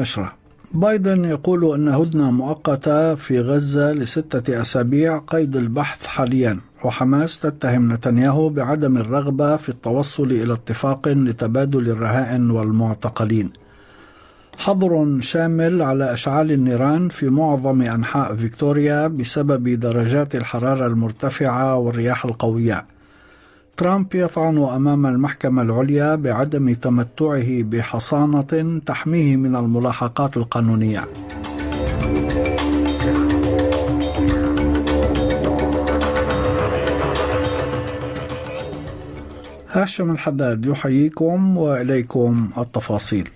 النشرة بايدن يقول أن هدنة مؤقتة في غزة لستة أسابيع قيد البحث حاليا وحماس تتهم نتنياهو بعدم الرغبة في التوصل إلى اتفاق لتبادل الرهائن والمعتقلين. حظر شامل على أشعال النيران في معظم أنحاء فيكتوريا بسبب درجات الحرارة المرتفعة والرياح القوية. ترامب يطعن أمام المحكمة العليا بعدم تمتعه بحصانة تحميه من الملاحقات القانونية. هاشم الحداد يحييكم وإليكم التفاصيل.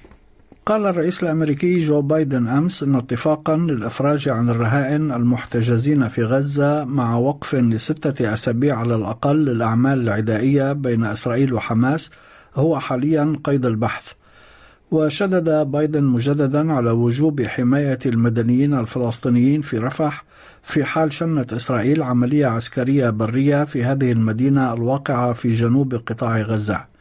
قال الرئيس الأمريكي جو بايدن أمس إن اتفاقا للإفراج عن الرهائن المحتجزين في غزة مع وقف لستة أسابيع على الأقل للأعمال العدائية بين إسرائيل وحماس هو حاليا قيد البحث. وشدد بايدن مجددا على وجوب حماية المدنيين الفلسطينيين في رفح في حال شنت إسرائيل عملية عسكرية برية في هذه المدينة الواقعة في جنوب قطاع غزة.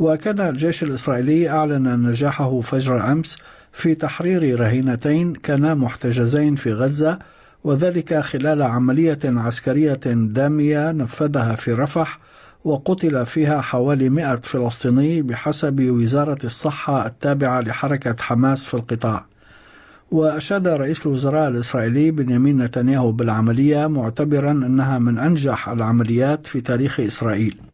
وكان الجيش الإسرائيلي أعلن نجاحه فجر أمس في تحرير رهينتين كانا محتجزين في غزة وذلك خلال عملية عسكرية دامية نفذها في رفح وقتل فيها حوالي 100 فلسطيني بحسب وزارة الصحة التابعة لحركة حماس في القطاع. وأشاد رئيس الوزراء الإسرائيلي بنيامين نتنياهو بالعملية معتبرا أنها من أنجح العمليات في تاريخ إسرائيل.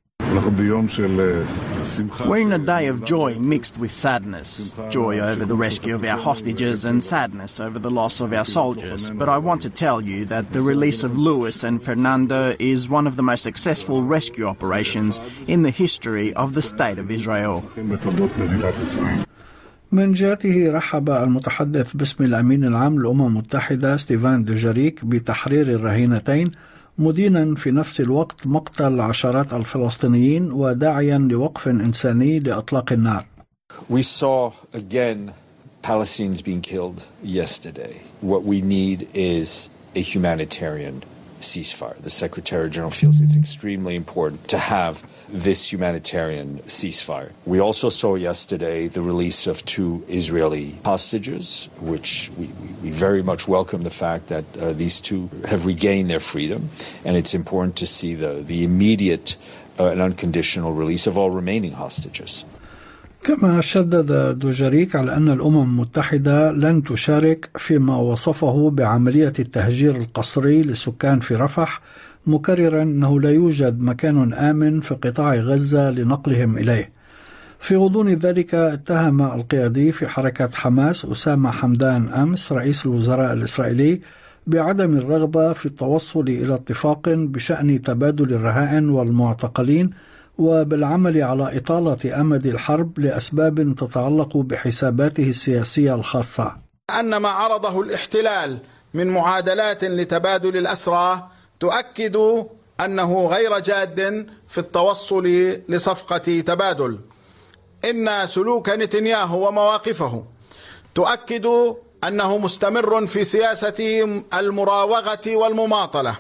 We're in a day of joy mixed with sadness. Joy over the rescue of our hostages and sadness over the loss of our soldiers. But I want to tell you that the release of Luis and Fernando is one of the most successful rescue operations in the history of the State of Israel. من جهته رحب المتحدث باسم الأمين العام للأمم المتحدة ستيفان دوجاريك بتحرير الرهينتين مدينا في نفس الوقت مقتل عشرات الفلسطينيين وداعيا لوقف إنساني لإطلاق النار. We saw again Palestinians being killed yesterday. What we need is a humanitarian ceasefire. The Secretary General feels it's extremely important to have this humanitarian ceasefire. We also saw yesterday the release of two Israeli hostages, which we, we very much welcome the fact that uh, these two have regained their freedom. And it's important to see the, the immediate uh, and unconditional release of all remaining hostages. كما شدد دوجاريك على أن الأمم المتحدة لن تشارك فيما وصفه بعملية التهجير القسري لسكان في رفح مكررا أنه لا يوجد مكان آمن في قطاع غزة لنقلهم إليه. في غضون ذلك اتهم القيادي في حركة حماس أسامة حمدان أمس رئيس الوزراء الإسرائيلي بعدم الرغبة في التوصل إلى اتفاق بشأن تبادل الرهائن والمعتقلين وبالعمل على إطالة أمد الحرب لأسباب تتعلق بحساباته السياسية الخاصة. أن ما عرضه الاحتلال من معادلات لتبادل الأسرى تؤكد أنه غير جاد في التوصل لصفقة تبادل. إن سلوك نتنياهو ومواقفه تؤكد أنه مستمر في سياسة المراوغة والمماطلة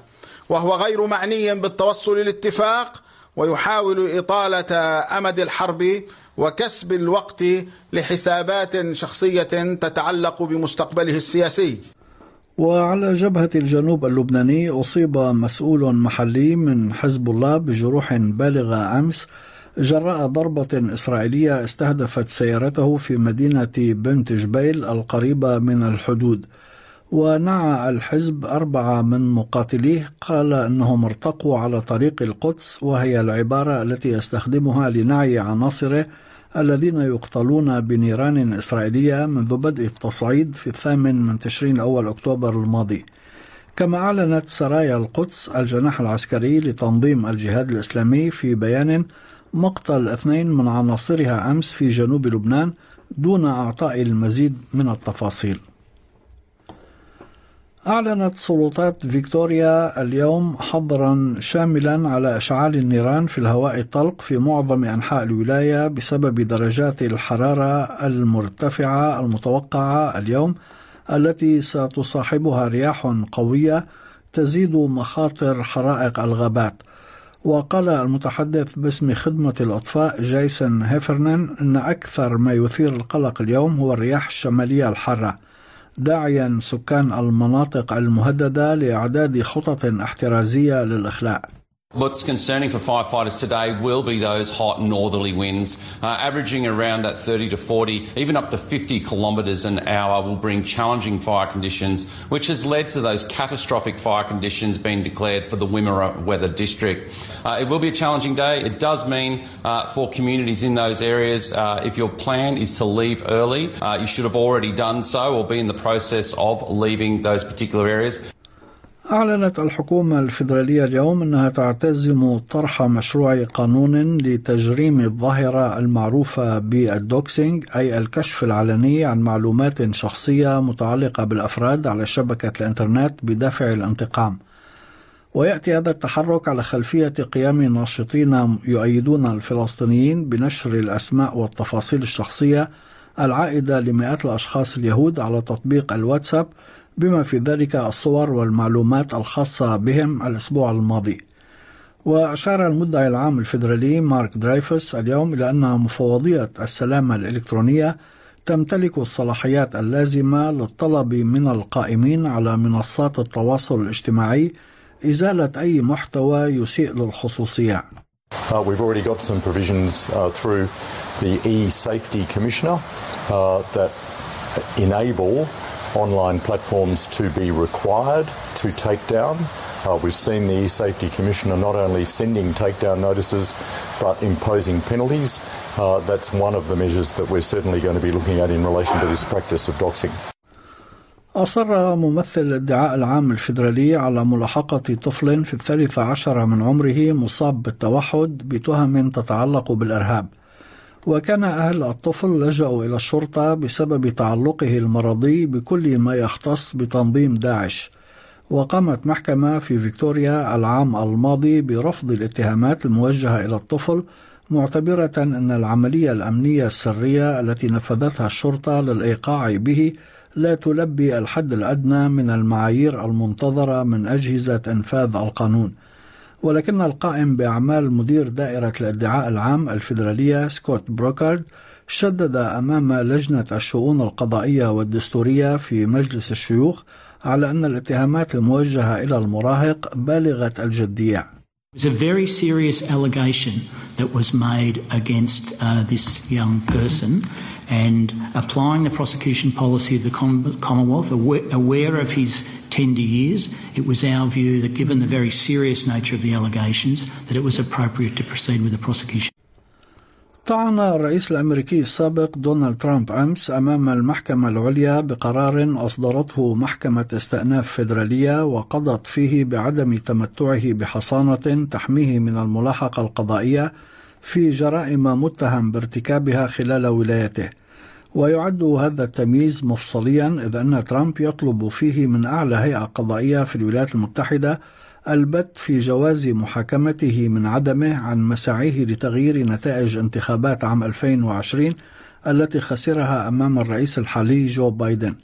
وهو غير معني بالتوصل لاتفاق ويحاول إطالة أمد الحرب وكسب الوقت لحسابات شخصية تتعلق بمستقبله السياسي وعلى جبهة الجنوب اللبناني أصيب مسؤول محلي من حزب الله بجروح بالغة أمس جراء ضربة إسرائيلية استهدفت سيارته في مدينة بنت جبيل القريبة من الحدود. ونعى الحزب أربعة من مقاتليه قال أنهم ارتقوا على طريق القدس وهي العبارة التي يستخدمها لنعي عناصره الذين يقتلون بنيران إسرائيلية منذ بدء التصعيد في الثامن من تشرين الأول أكتوبر الماضي. كما أعلنت سرايا القدس الجناح العسكري لتنظيم الجهاد الإسلامي في بيان مقتل اثنين من عناصرها أمس في جنوب لبنان دون أعطاء المزيد من التفاصيل. أعلنت سلطات فيكتوريا اليوم حظرا شاملا على إشعال النيران في الهواء الطلق في معظم أنحاء الولاية بسبب درجات الحرارة المرتفعة المتوقعة اليوم التي ستصاحبها رياح قوية تزيد مخاطر حرائق الغابات. وقال المتحدث باسم خدمة الأطفاء جايسون هيفرنان أن أكثر ما يثير القلق اليوم هو الرياح الشمالية الحارة. داعيا سكان المناطق المهددة لإعداد خطط احترازية للإخلاء. What's concerning for firefighters today will be those hot northerly winds, uh, averaging around that 30 to 40, even up to 50 kilometres an hour, will bring challenging fire conditions, which has led to those catastrophic fire conditions being declared for the Wimmera Weather District. Uh, it will be a challenging day. It does mean uh, for communities in those areas, uh, if your plan is to leave early, uh, you should have already done so or be in the process of leaving those particular areas. أعلنت الحكومة الفيدرالية اليوم أنها تعتزم طرح مشروع قانون لتجريم الظاهرة المعروفة بالدوكسينج أي الكشف العلني عن معلومات شخصية متعلقة بالأفراد على شبكة الإنترنت بدافع الانتقام. ويأتي هذا التحرك على خلفية قيام ناشطين يؤيدون الفلسطينيين بنشر الأسماء والتفاصيل الشخصية العائدة لمئات الأشخاص اليهود على تطبيق الواتساب بما في ذلك الصور والمعلومات الخاصة بهم الأسبوع الماضي وأشار المدعي العام الفيدرالي مارك درايفوس اليوم إلى أن مفوضية السلامة الإلكترونية تمتلك الصلاحيات اللازمة للطلب من القائمين على منصات التواصل الاجتماعي إزالة أي محتوى يسيء للخصوصية. Uh, we've already got some provisions uh, through the e-safety commissioner uh, that enable online platforms to be required to take down. Uh, we've seen the e-safety commissioner not only sending takedown notices but imposing penalties. Uh, that's one of the measures that we're certainly going to be looking at in relation to this practice of doxing. أصر ممثل الادعاء العام الفيدرالي على ملاحقة طفل في الثالث عشر من عمره مصاب بالتوحد بتهم تتعلق بالإرهاب وكان أهل الطفل لجأوا إلى الشرطة بسبب تعلقه المرضي بكل ما يختص بتنظيم داعش. وقامت محكمة في فيكتوريا العام الماضي برفض الاتهامات الموجهة إلى الطفل معتبرة أن العملية الأمنية السرية التي نفذتها الشرطة للإيقاع به لا تلبي الحد الأدنى من المعايير المنتظرة من أجهزة إنفاذ القانون. ولكن القائم بأعمال مدير دائرة الادعاء العام الفيدرالية سكوت بروكارد شدد أمام لجنة الشؤون القضائية والدستورية في مجلس الشيوخ على أن الاتهامات الموجهة إلى المراهق بالغة الجدية. It was a very serious allegation that was made against uh, this young person and applying the prosecution policy of the Commonwealth, aware of his tender years, it was our view that given the very serious nature of the allegations, that it was appropriate to proceed with the prosecution. طعن الرئيس الأمريكي السابق دونالد ترامب أمس أمام المحكمة العليا بقرار أصدرته محكمة استئناف فيدرالية وقضت فيه بعدم تمتعه بحصانة تحميه من الملاحقة القضائية في جرائم متهم بارتكابها خلال ولايته ويعد هذا التمييز مفصليا إذ أن ترامب يطلب فيه من أعلى هيئة قضائية في الولايات المتحدة البت في جواز محاكمته من عدمه عن مساعيه لتغيير نتائج انتخابات عام 2020 التي خسرها أمام الرئيس الحالي جو بايدن.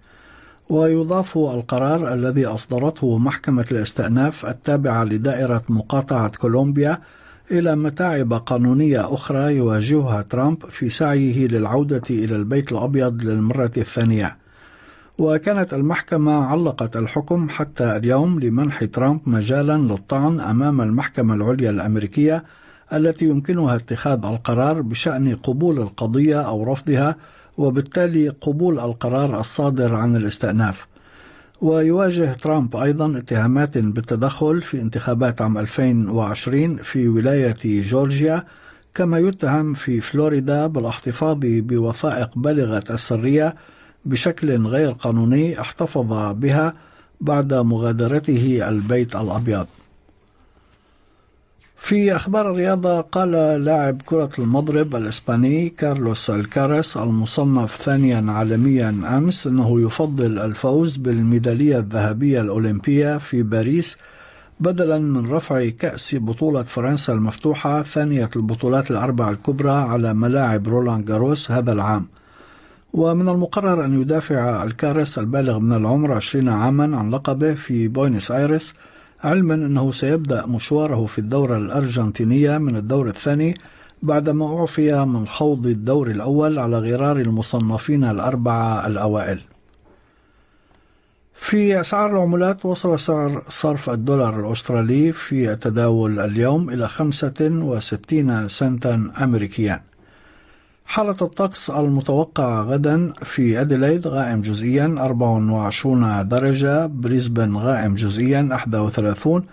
ويضاف القرار الذي أصدرته محكمة الاستئناف التابعة لدائرة مقاطعة كولومبيا إلى متاعب قانونية أخرى يواجهها ترامب في سعيه للعودة إلى البيت الأبيض للمرة الثانية. وكانت المحكمة علقت الحكم حتى اليوم لمنح ترامب مجالا للطعن أمام المحكمة العليا الأمريكية التي يمكنها اتخاذ القرار بشأن قبول القضية أو رفضها وبالتالي قبول القرار الصادر عن الاستئناف. ويواجه ترامب أيضا اتهامات بالتدخل في انتخابات عام 2020 في ولاية جورجيا كما يتهم في فلوريدا بالاحتفاظ بوثائق بالغة السرية بشكل غير قانوني احتفظ بها بعد مغادرته البيت الأبيض. في أخبار الرياضة قال لاعب كرة المضرب الإسباني كارلوس الكارس المصنف ثانيا عالميا أمس أنه يفضل الفوز بالميدالية الذهبية الأولمبية في باريس بدلا من رفع كأس بطولة فرنسا المفتوحة ثانية البطولات الأربع الكبرى على ملاعب رولان جاروس هذا العام. ومن المقرر أن يدافع الكارس البالغ من العمر 20 عاما عن لقبه في بوينس آيرس علما أنه سيبدأ مشواره في الدورة الأرجنتينية من الدور الثاني بعدما أعفي من خوض الدور الأول على غرار المصنفين الأربعة الأوائل. في أسعار العملات وصل سعر صرف الدولار الأسترالي في التداول اليوم إلى 65 سنتا أمريكيا. حالة الطقس المتوقعة غدا في أديلايد غائم جزئيا 24 درجة بريسبن غائم جزئيا 31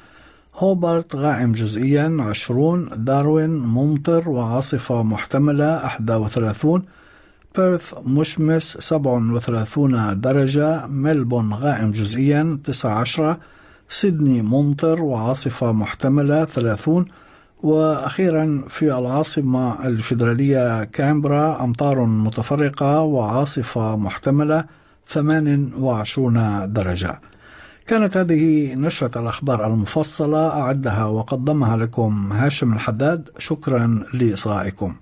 هوبارت غائم جزئيا 20 داروين ممطر وعاصفة محتملة 31 بيرث مشمس 37 درجة ملبون غائم جزئيا 19 سيدني ممطر وعاصفة محتملة 30 وأخيرا في العاصمة الفيدرالية كامبرا أمطار متفرقة وعاصفة محتملة 28 درجة. كانت هذه نشرة الأخبار المفصلة أعدها وقدمها لكم هاشم الحداد. شكرا لإصغائكم.